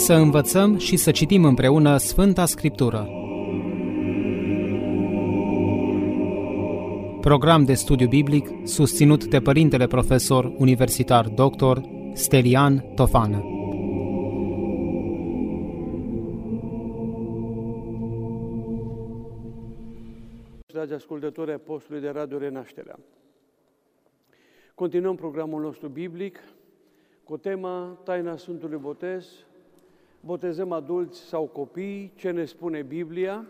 Să învățăm și să citim împreună Sfânta Scriptură. Program de studiu biblic susținut de Părintele Profesor Universitar Dr. Stelian Tofană. Dragi ascultători ai postului de Radio Renașterea. Continuăm programul nostru biblic cu tema Taina Sfântului Botez, botezăm adulți sau copii, ce ne spune Biblia.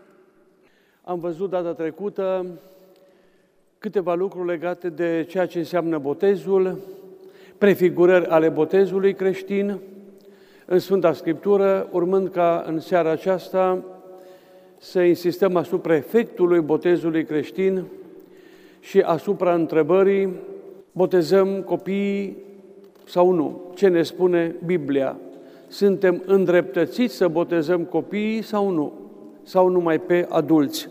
Am văzut data trecută câteva lucruri legate de ceea ce înseamnă botezul, prefigurări ale botezului creștin în Sfânta Scriptură, urmând ca în seara aceasta să insistăm asupra efectului botezului creștin și asupra întrebării botezăm copiii sau nu? Ce ne spune Biblia? Suntem îndreptățiți să botezăm copiii sau nu? Sau numai pe adulți?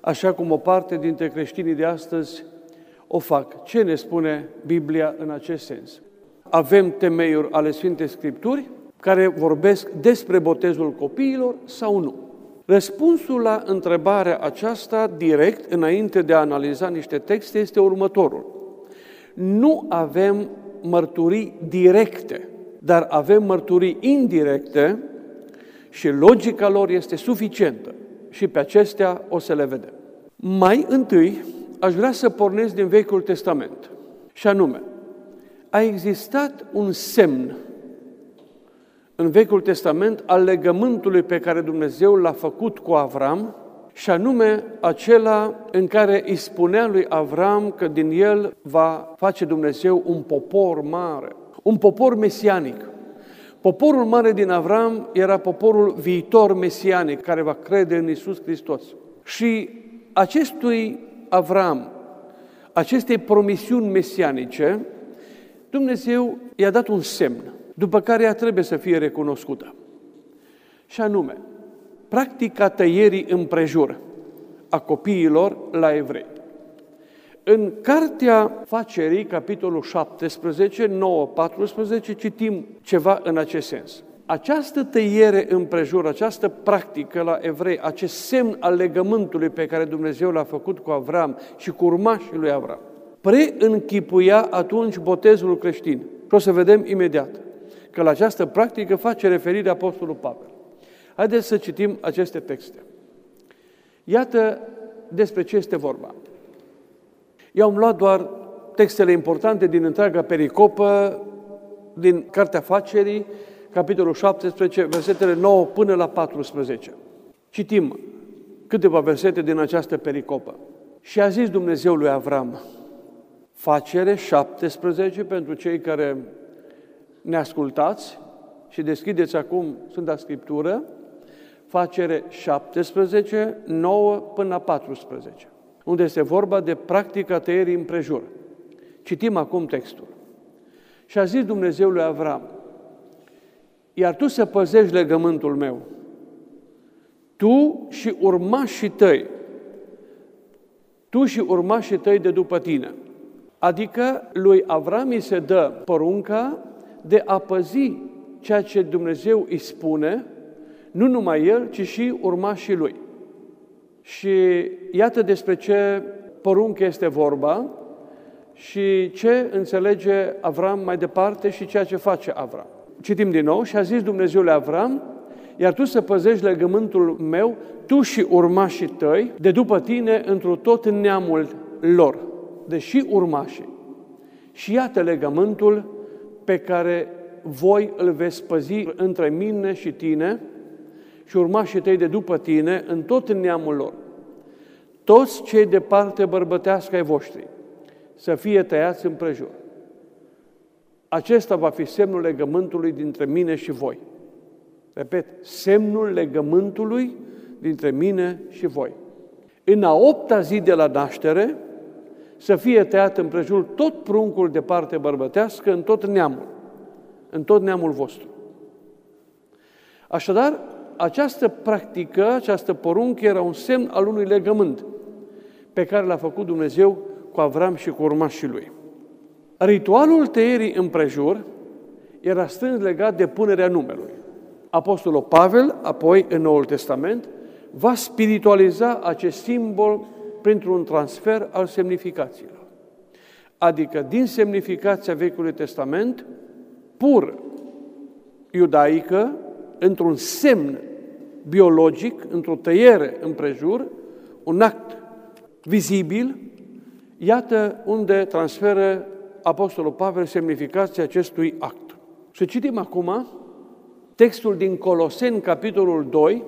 Așa cum o parte dintre creștinii de astăzi o fac. Ce ne spune Biblia în acest sens? Avem temeiuri ale Sfintei Scripturi care vorbesc despre botezul copiilor sau nu? Răspunsul la întrebarea aceasta direct, înainte de a analiza niște texte, este următorul. Nu avem mărturii directe, dar avem mărturii indirecte și logica lor este suficientă. Și pe acestea o să le vedem. Mai întâi, aș vrea să pornesc din Vechiul Testament. Și anume, a existat un semn în Vechiul Testament al legământului pe care Dumnezeu l-a făcut cu Avram, și anume acela în care îi spunea lui Avram că din el va face Dumnezeu un popor mare, un popor mesianic. Poporul mare din Avram era poporul viitor mesianic care va crede în Isus Hristos. Și acestui Avram, acestei promisiuni mesianice, Dumnezeu i-a dat un semn, după care ea trebuie să fie recunoscută. Și anume, practica tăierii împrejur a copiilor la evrei. În Cartea Facerii, capitolul 17, 9, 14, citim ceva în acest sens. Această tăiere împrejur, această practică la evrei, acest semn al legământului pe care Dumnezeu l-a făcut cu Avram și cu urmașii lui Avram, preînchipuia atunci botezul creștin. Și o să vedem imediat că la această practică face referire Apostolul Pavel. Haideți să citim aceste texte. Iată despre ce este vorba. Eu am luat doar textele importante din întreaga pericopă, din Cartea Facerii, capitolul 17, versetele 9 până la 14. Citim câteva versete din această pericopă. Și a zis Dumnezeu lui Avram, facere 17 pentru cei care ne ascultați și deschideți acum Sfânta Scriptură, facere 17, 9 până la 14, unde este vorba de practica tăierii împrejur. Citim acum textul. Și a zis Dumnezeu lui Avram, iar tu să păzești legământul meu, tu și urmașii tăi, tu și urmașii tăi de după tine. Adică lui Avram îi se dă porunca de a păzi ceea ce Dumnezeu îi spune nu numai el, ci și urmașii lui. Și iată despre ce poruncă este vorba și ce înțelege Avram mai departe și ceea ce face Avram. Citim din nou și a zis Dumnezeu lui Avram, iar tu să păzești legământul meu, tu și urmașii tăi, de după tine, într-o tot neamul lor, deși urmașii. Și iată legământul pe care voi îl veți păzi între mine și tine, și urmașii tăi de după tine în tot neamul lor. Toți cei de parte bărbătească ai voștri să fie tăiați împrejur. Acesta va fi semnul legământului dintre mine și voi. Repet, semnul legământului dintre mine și voi. În a opta zi de la naștere, să fie tăiat împrejur tot pruncul de parte bărbătească în tot neamul, în tot neamul vostru. Așadar, această practică, această poruncă era un semn al unui legământ pe care l-a făcut Dumnezeu cu Avram și cu urmașii lui. Ritualul tăierii împrejur era strâns legat de punerea numelui. Apostolul Pavel, apoi în Noul Testament, va spiritualiza acest simbol printr-un transfer al semnificațiilor. Adică din semnificația Vechiului Testament, pur iudaică, într-un semn biologic, într-o tăiere împrejur, un act vizibil, iată unde transferă Apostolul Pavel semnificația acestui act. Să citim acum textul din Coloseni, capitolul 2,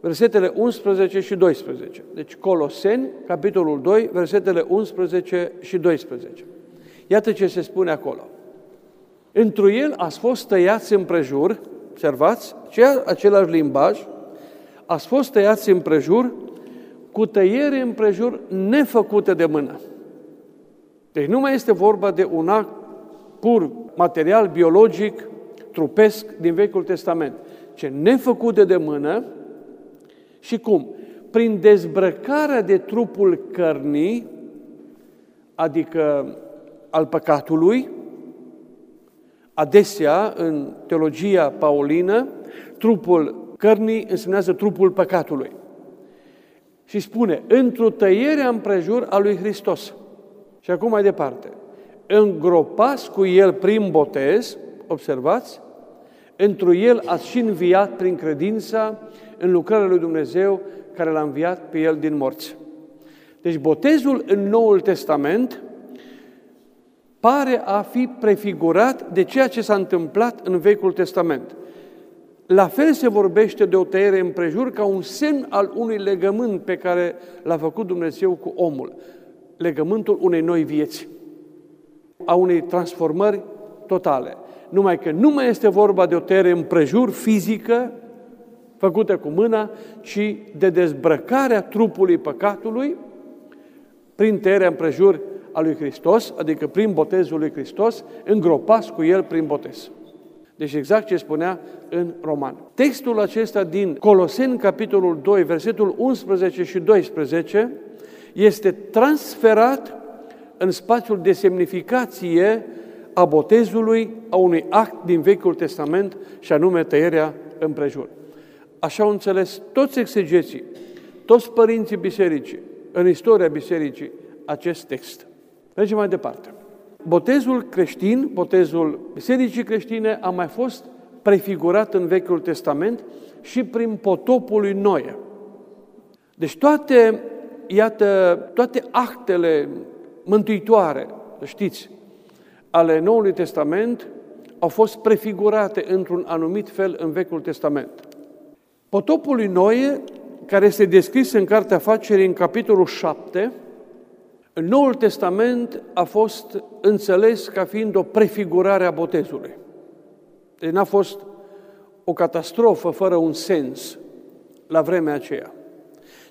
versetele 11 și 12. Deci Coloseni, capitolul 2, versetele 11 și 12. Iată ce se spune acolo. Întru el ați fost tăiați împrejur, observați, ceea, același limbaj, ați fost tăiați împrejur cu tăiere împrejur nefăcute de mână. Deci nu mai este vorba de un act pur material, biologic, trupesc din Vechiul Testament, ce nefăcute de mână și cum? Prin dezbrăcarea de trupul cărnii, adică al păcatului, adesea în teologia paulină, trupul cărnii însemnează trupul păcatului. Și spune, într-o tăiere împrejur a lui Hristos. Și acum mai departe. Îngropați cu el prin botez, observați, într el ați și înviat prin credința în lucrarea lui Dumnezeu care l-a înviat pe el din morți. Deci botezul în Noul Testament pare a fi prefigurat de ceea ce s-a întâmplat în Vechiul Testament. La fel se vorbește de o tăiere împrejur ca un semn al unui legământ pe care l-a făcut Dumnezeu cu omul. Legământul unei noi vieți, a unei transformări totale. Numai că nu mai este vorba de o tăiere împrejur fizică, făcută cu mâna, ci de dezbrăcarea trupului păcatului prin tăierea împrejur a lui Hristos, adică prin botezul lui Hristos, îngropați cu el prin botez. Deci exact ce spunea în Roman. Textul acesta din Coloseni, capitolul 2, versetul 11 și 12, este transferat în spațiul de semnificație a botezului, a unui act din Vechiul Testament, și anume tăierea împrejur. Așa au înțeles toți exegeții, toți părinții bisericii, în istoria bisericii, acest text. Mergem mai departe. Botezul creștin, botezul bisericii creștine, a mai fost prefigurat în Vechiul Testament și prin potopul lui Noe. Deci toate, iată, toate actele mântuitoare, știți, ale Noului Testament au fost prefigurate într-un anumit fel în Vechiul Testament. Potopul lui Noe, care este descris în Cartea Facerii în capitolul 7, în Noul Testament a fost înțeles ca fiind o prefigurare a botezului. Deci n-a fost o catastrofă fără un sens la vremea aceea,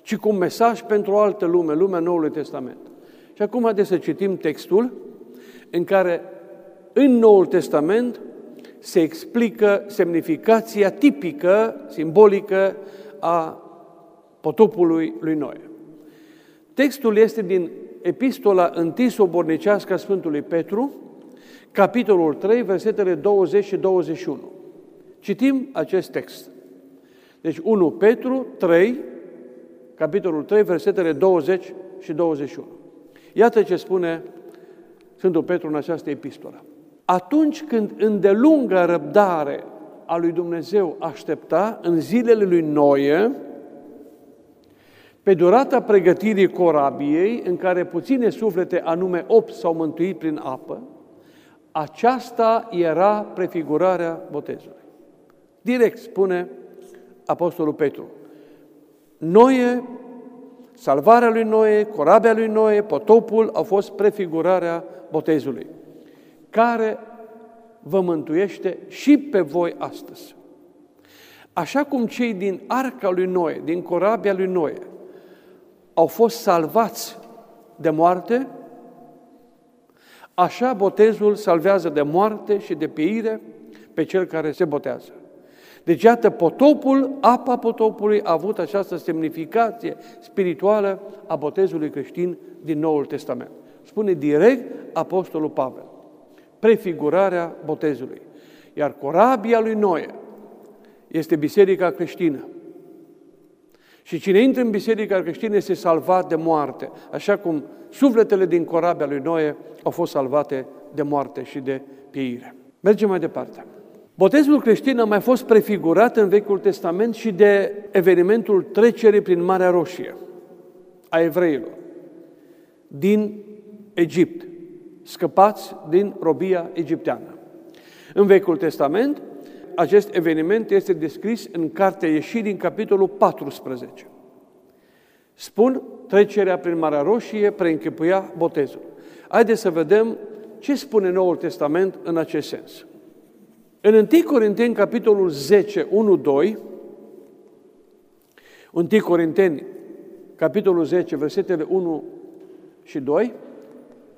ci cu un mesaj pentru o altă lume, lumea Noului Testament. Și acum haideți să citim textul în care în Noul Testament se explică semnificația tipică, simbolică a potopului lui Noe. Textul este din epistola întâi sobornicească a Sfântului Petru, capitolul 3, versetele 20 și 21. Citim acest text. Deci 1 Petru 3, capitolul 3, versetele 20 și 21. Iată ce spune Sfântul Petru în această epistolă. Atunci când îndelungă răbdare a lui Dumnezeu aștepta în zilele lui Noie, pe durata pregătirii corabiei, în care puține suflete, anume opt, s-au mântuit prin apă, aceasta era prefigurarea botezului. Direct spune Apostolul Petru. Noie, salvarea lui Noe, corabia lui Noe, potopul au fost prefigurarea botezului, care vă mântuiește și pe voi astăzi. Așa cum cei din arca lui Noe, din corabia lui Noe, au fost salvați de moarte, așa botezul salvează de moarte și de pieire pe cel care se botează. Deci, iată, potopul, apa potopului a avut această semnificație spirituală a botezului creștin din Noul Testament. Spune direct Apostolul Pavel. Prefigurarea botezului. Iar corabia lui Noe este biserica creștină. Și cine intră în biserica creștină este salvat de moarte, așa cum sufletele din corabia lui Noe au fost salvate de moarte și de pieire. Mergem mai departe. Botezul creștin a mai fost prefigurat în Vechiul Testament și de evenimentul trecerii prin Marea Roșie a evreilor din Egipt, scăpați din robia egipteană. În Vechiul Testament, acest eveniment este descris în Cartea Ieșirii, în capitolul 14. Spun trecerea prin Marea Roșie, preînchipuia botezul. Haideți să vedem ce spune Noul Testament în acest sens. În 1 Corinteni, capitolul 10, 1, 2, 1 Corinteni, capitolul 10, versetele 1 și 2,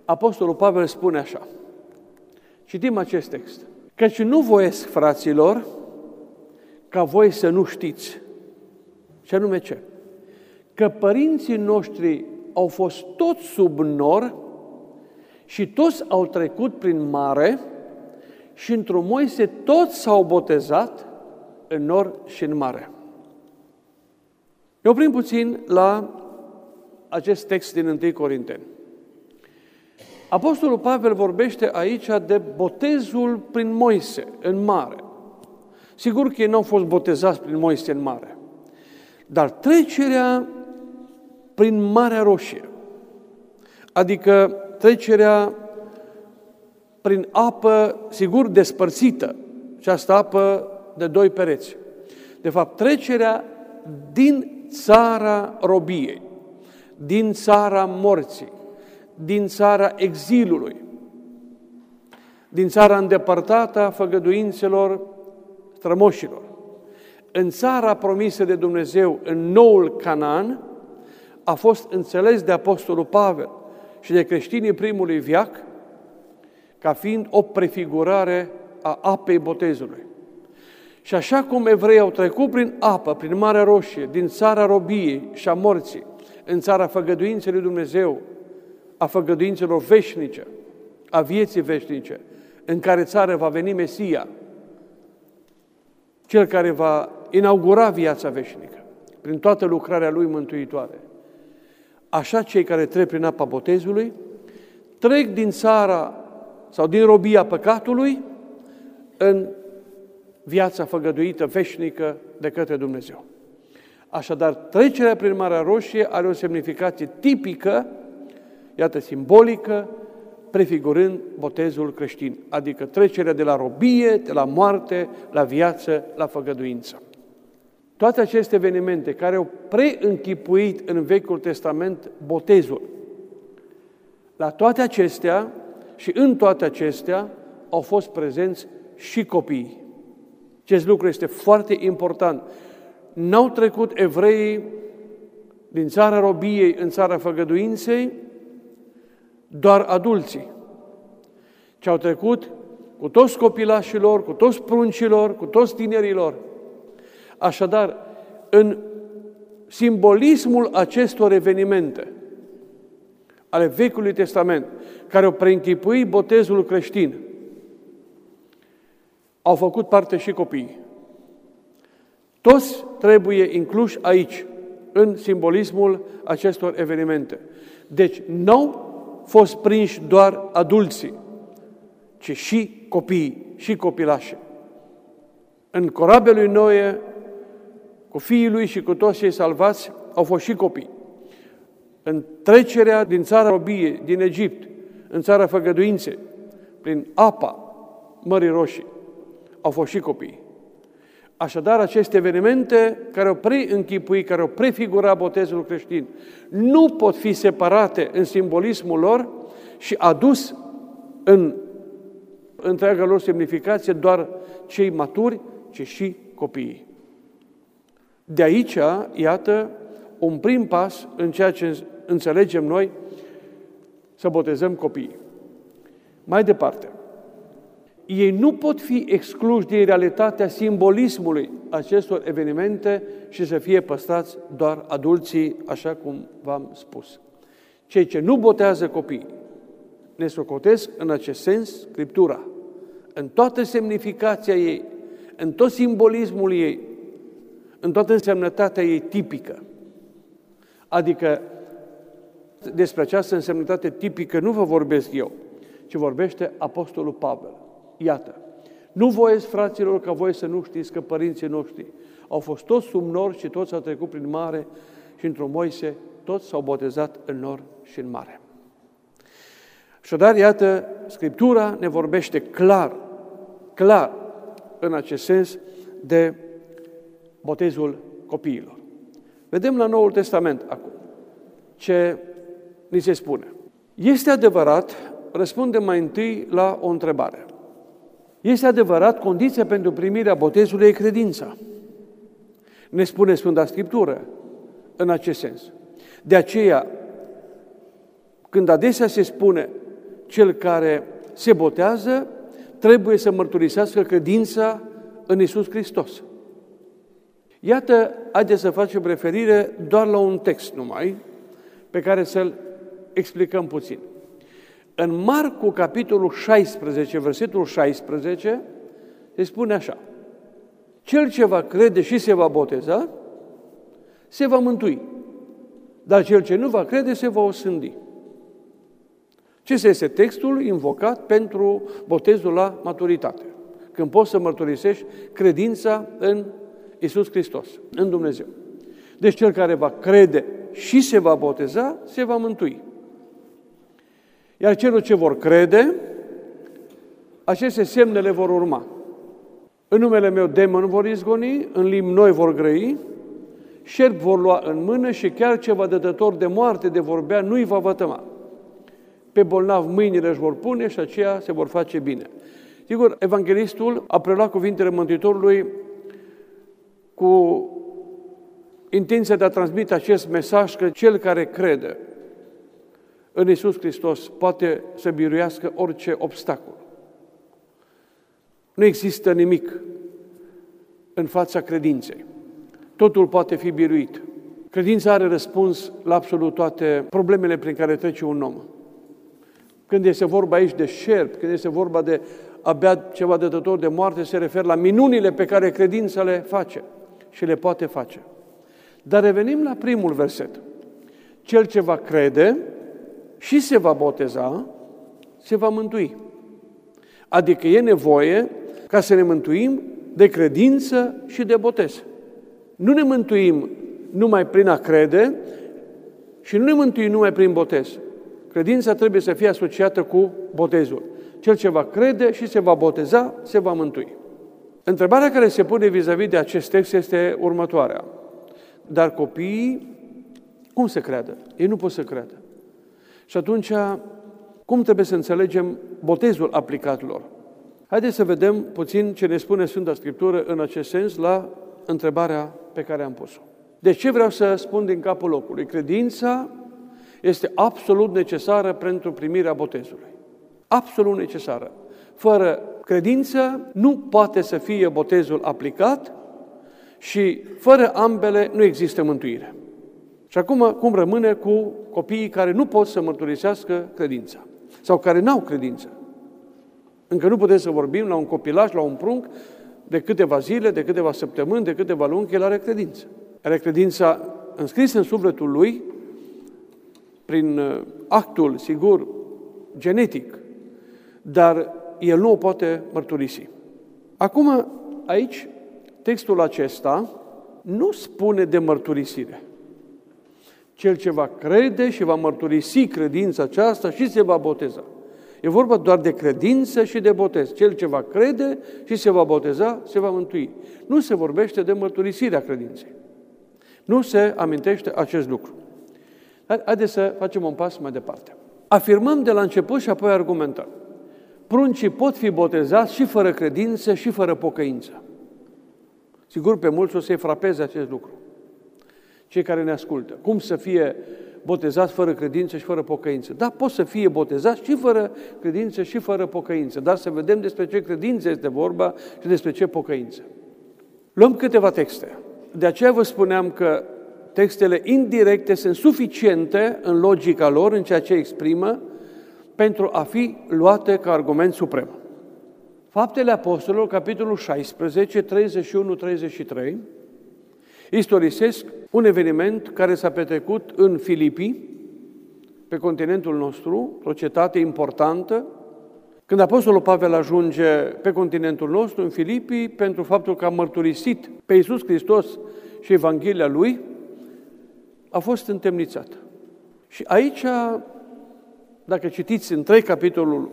Apostolul Pavel spune așa. Citim acest text. Căci nu voiesc, fraților, ca voi să nu știți. Ce anume ce? Că părinții noștri au fost toți sub nor și toți au trecut prin mare și într-un Moise toți s-au botezat în nor și în mare. Ne oprim puțin la acest text din 1 Corinteni. Apostolul Pavel vorbește aici de botezul prin Moise în mare. Sigur că ei nu au fost botezați prin Moise în mare, dar trecerea prin Marea Roșie, adică trecerea prin apă, sigur, despărțită, și asta apă de doi pereți. De fapt, trecerea din țara robiei, din țara morții, din țara exilului, din țara îndepărtată a făgăduințelor strămoșilor, în țara promisă de Dumnezeu, în noul Canaan, a fost înțeles de Apostolul Pavel și de creștinii primului viac ca fiind o prefigurare a apei botezului. Și așa cum evreii au trecut prin apă, prin Marea Roșie, din țara robiei și a morții, în țara făgăduinței lui Dumnezeu, a făgăduințelor veșnice, a vieții veșnice, în care țară va veni Mesia, cel care va inaugura viața veșnică, prin toată lucrarea lui mântuitoare. Așa cei care trec prin apa botezului, trec din țara sau din robia păcatului în viața făgăduită veșnică de către Dumnezeu. Așadar, trecerea prin Marea Roșie are o semnificație tipică iată, simbolică, prefigurând botezul creștin, adică trecerea de la robie, de la moarte, la viață, la făgăduință. Toate aceste evenimente care au preînchipuit în Vechiul Testament botezul, la toate acestea și în toate acestea au fost prezenți și copiii. Acest lucru este foarte important. N-au trecut evreii din țara robiei în țara făgăduinței, doar adulții, ce au trecut cu toți copilașilor, cu toți pruncilor, cu toți tinerilor. Așadar, în simbolismul acestor evenimente ale Vechiului Testament, care au preînchipuit botezul creștin, au făcut parte și copiii. Toți trebuie incluși aici, în simbolismul acestor evenimente. Deci, nou fost prinși doar adulții, ci și copiii, și copilașii. În corabia lui Noe, cu fiii lui și cu toți cei salvați, au fost și copii. În trecerea din țara robiei, din Egipt, în țara făgăduinței, prin apa Mării Roșii, au fost și copii. Așadar, aceste evenimente care au preînchipui, care au prefigurat botezul creștin, nu pot fi separate în simbolismul lor și adus în întreaga lor semnificație doar cei maturi, ci și copiii. De aici, iată, un prim pas în ceea ce înțelegem noi să botezăm copiii. Mai departe, ei nu pot fi excluși din realitatea simbolismului acestor evenimente și să fie păstrați doar adulții, așa cum v-am spus. Cei ce nu botează copii ne socotesc în acest sens Scriptura, în toată semnificația ei, în tot simbolismul ei, în toată însemnătatea ei tipică. Adică despre această însemnătate tipică nu vă vorbesc eu, ci vorbește Apostolul Pavel. Iată, nu voiesc, fraților, ca voi să nu știți că părinții noștri au fost toți sub nor și toți au trecut prin mare și într-o Moise, toți s-au botezat în nor și în mare. Așadar, iată, Scriptura ne vorbește clar, clar, în acest sens, de botezul copiilor. Vedem la Noul Testament acum ce ni se spune. Este adevărat, răspundem mai întâi la o întrebare. Este adevărat, condiția pentru primirea botezului e credința. Ne spune Sfânta Scriptură în acest sens. De aceea, când adesea se spune cel care se botează, trebuie să mărturisească credința în Isus Hristos. Iată, haideți să facem referire doar la un text numai, pe care să-l explicăm puțin. În Marcu, capitolul 16, versetul 16, se spune așa. Cel ce va crede și se va boteza, se va mântui. Dar cel ce nu va crede, se va osândi. Ce este textul invocat pentru botezul la maturitate? Când poți să mărturisești credința în Isus Hristos, în Dumnezeu. Deci cel care va crede și se va boteza, se va mântui. Iar celor ce vor crede, aceste semne le vor urma. În numele meu demon vor izgoni, în limbi noi vor grăi, șerp vor lua în mână și chiar ceva dătător de moarte de vorbea nu-i va vătăma. Pe bolnav mâinile își vor pune și aceea se vor face bine. Sigur, evanghelistul a preluat cuvintele Mântuitorului cu intenția de a transmite acest mesaj că cel care crede în Isus Hristos poate să biruiască orice obstacol. Nu există nimic în fața credinței. Totul poate fi biruit. Credința are răspuns la absolut toate problemele prin care trece un om. Când este vorba aici de șerp, când este vorba de abia ceva dătător de moarte, se referă la minunile pe care credința le face și le poate face. Dar revenim la primul verset. Cel ce va crede și se va boteza, se va mântui. Adică e nevoie ca să ne mântuim de credință și de botez. Nu ne mântuim numai prin a crede și nu ne mântuim numai prin botez. Credința trebuie să fie asociată cu botezul. Cel ce va crede și se va boteza, se va mântui. Întrebarea care se pune vis-a-vis de acest text este următoarea. Dar copiii, cum să creadă? Ei nu pot să creadă. Și atunci, cum trebuie să înțelegem botezul aplicat lor? Haideți să vedem puțin ce ne spune Sfânta Scriptură în acest sens la întrebarea pe care am pus-o. De ce vreau să spun din capul locului? Credința este absolut necesară pentru primirea botezului. Absolut necesară. Fără credință nu poate să fie botezul aplicat și fără ambele nu există mântuire. Și acum, cum rămâne cu copiii care nu pot să mărturisească credința? Sau care n-au credință? Încă nu putem să vorbim la un copilaj, la un prunc, de câteva zile, de câteva săptămâni, de câteva luni, el are credință. Are credința înscrisă în sufletul lui, prin uh, actul, sigur, genetic, dar el nu o poate mărturisi. Acum, aici, textul acesta nu spune de mărturisire. Cel ce va crede și va mărturisi credința aceasta și se va boteza. E vorba doar de credință și de botez. Cel ce va crede și se va boteza, se va mântui. Nu se vorbește de mărturisirea credinței. Nu se amintește acest lucru. Haideți să facem un pas mai departe. Afirmăm de la început și apoi argumentăm. Pruncii pot fi botezați și fără credință și fără pocăință. Sigur, pe mulți o să-i frapeze acest lucru. Cei care ne ascultă. Cum să fie botezați fără credință și fără pocăință? Da, pot să fie botezați și fără credință și fără pocăință. Dar să vedem despre ce credință este vorba și despre ce pocăință. Luăm câteva texte. De aceea vă spuneam că textele indirecte sunt suficiente în logica lor, în ceea ce exprimă, pentru a fi luate ca argument suprem. Faptele Apostolilor, capitolul 16, 31-33, istorisesc un eveniment care s-a petrecut în Filipii, pe continentul nostru, o cetate importantă, când Apostolul Pavel ajunge pe continentul nostru, în Filipii, pentru faptul că a mărturisit pe Iisus Hristos și Evanghelia Lui, a fost întemnițat. Și aici, dacă citiți în trei capitolul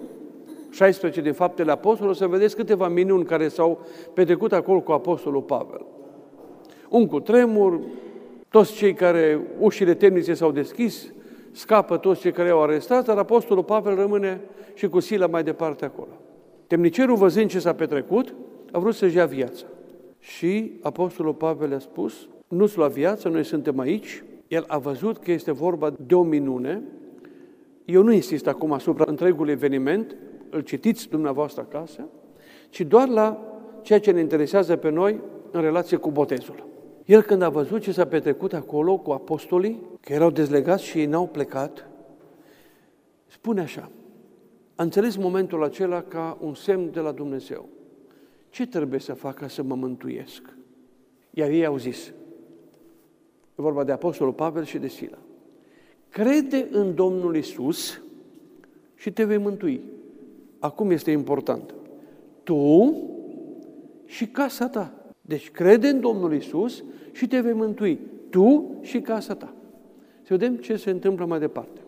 16 din Faptele Apostolului, o să vedeți câteva minuni care s-au petrecut acolo cu Apostolul Pavel. Un cu tremur, toți cei care, ușile temnițe s-au deschis, scapă toți cei care au arestat, dar Apostolul Pavel rămâne și cu Sila mai departe acolo. Temnicerul, văzând ce s-a petrecut, a vrut să-și ia viața. Și Apostolul Pavel a spus, nu-ți lua viața, noi suntem aici. El a văzut că este vorba de o minune. Eu nu insist acum asupra întregului eveniment, îl citiți dumneavoastră acasă, ci doar la ceea ce ne interesează pe noi în relație cu botezul. El când a văzut ce s-a petrecut acolo cu apostolii, că erau dezlegați și ei n-au plecat, spune așa, a înțeles momentul acela ca un semn de la Dumnezeu. Ce trebuie să fac ca să mă mântuiesc? Iar ei au zis, e vorba de Apostolul Pavel și de Sila, crede în Domnul Isus și te vei mântui. Acum este important. Tu și casa ta. Deci crede în Domnul Isus și te vei mântui. Tu și casa ta. Să vedem ce se întâmplă mai departe.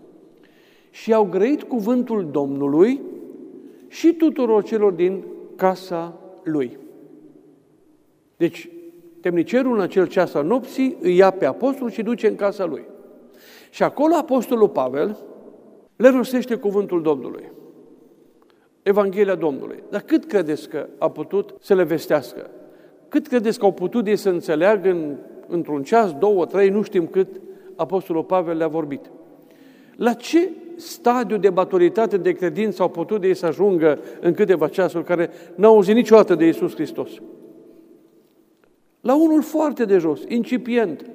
Și au grăit cuvântul Domnului și tuturor celor din casa lui. Deci, temnicerul în acel ceas al nopții îi ia pe apostol și duce în casa lui. Și acolo apostolul Pavel le rostește cuvântul Domnului. Evanghelia Domnului. Dar cât credeți că a putut să le vestească? Cât credeți că au putut ei să înțeleagă în, într-un ceas, două, trei, nu știm cât Apostolul Pavel le-a vorbit? La ce stadiu de maturitate, de credință au putut de ei să ajungă în câteva ceasuri care n-au auzit niciodată de Iisus Hristos? La unul foarte de jos, incipient.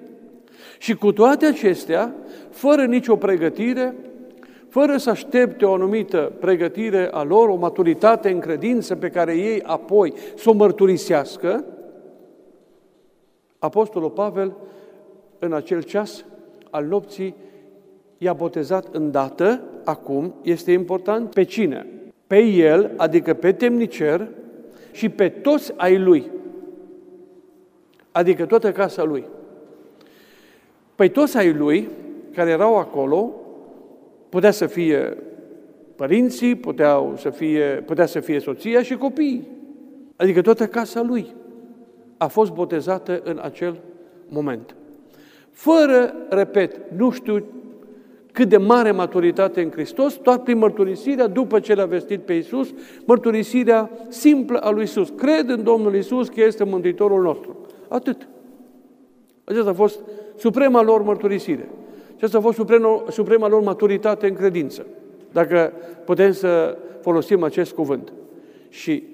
Și cu toate acestea, fără nicio pregătire, fără să aștepte o anumită pregătire a lor, o maturitate în credință pe care ei apoi să o mărturisească, Apostolul Pavel, în acel ceas al nopții, i-a botezat îndată, acum, este important, pe cine? Pe el, adică pe temnicer și pe toți ai lui, adică toată casa lui. Păi toți ai lui, care erau acolo, Putea să fie părinții, puteau să fie, putea să fie soția și copiii. Adică toată casa lui a fost botezată în acel moment. Fără, repet, nu știu cât de mare maturitate în Hristos, doar prin mărturisirea, după ce l-a vestit pe Iisus, mărturisirea simplă a lui Iisus. Cred în Domnul Iisus că este Mântuitorul nostru. Atât. Aceasta a fost suprema lor mărturisire. Aceasta a fost suprema, suprema lor maturitate în credință, dacă putem să folosim acest cuvânt. Și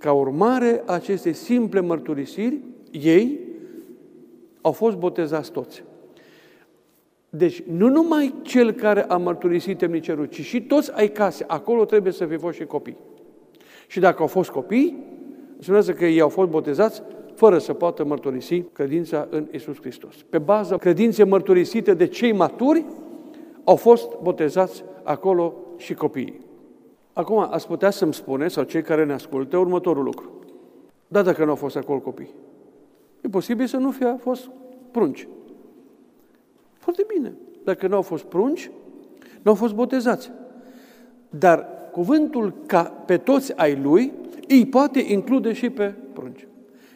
ca urmare a acestei simple mărturisiri, ei au fost botezați toți. Deci, nu numai cel care a mărturisit temnicerul, ci și toți ai case. Acolo trebuie să fie fost și copii. Și dacă au fost copii, înseamnă că ei au fost botezați fără să poată mărturisi credința în Isus Hristos. Pe baza credinței mărturisite de cei maturi, au fost botezați acolo și copiii. Acum, ați putea să-mi spune, sau cei care ne ascultă, următorul lucru. Da, dacă nu au fost acolo copii. E posibil să nu fie fost prunci. Foarte bine. Dacă nu au fost prunci, nu au fost botezați. Dar cuvântul ca pe toți ai lui îi poate include și pe prunci.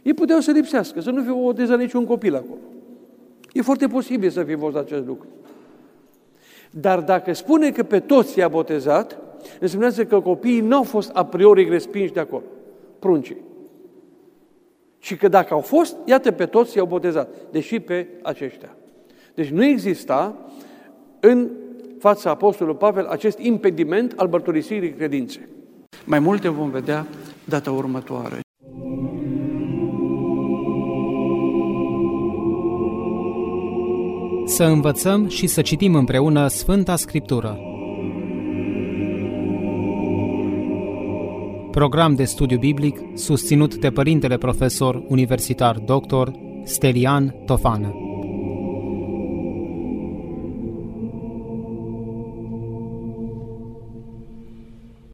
Ei puteau să lipsească, să nu fie botezat niciun copil acolo. E foarte posibil să fie fost acest lucru. Dar dacă spune că pe toți i-a botezat, înseamnă că copiii nu au fost a priori respinși de acolo, pruncii. Și că dacă au fost, iată pe toți i-au botezat, deși pe aceștia. Deci nu exista în fața Apostolului Pavel acest impediment al mărturisirii credinței. Mai multe vom vedea data următoare. Să învățăm și să citim împreună Sfânta Scriptură. Program de studiu biblic susținut de Părintele Profesor Universitar Dr. Stelian Tofană.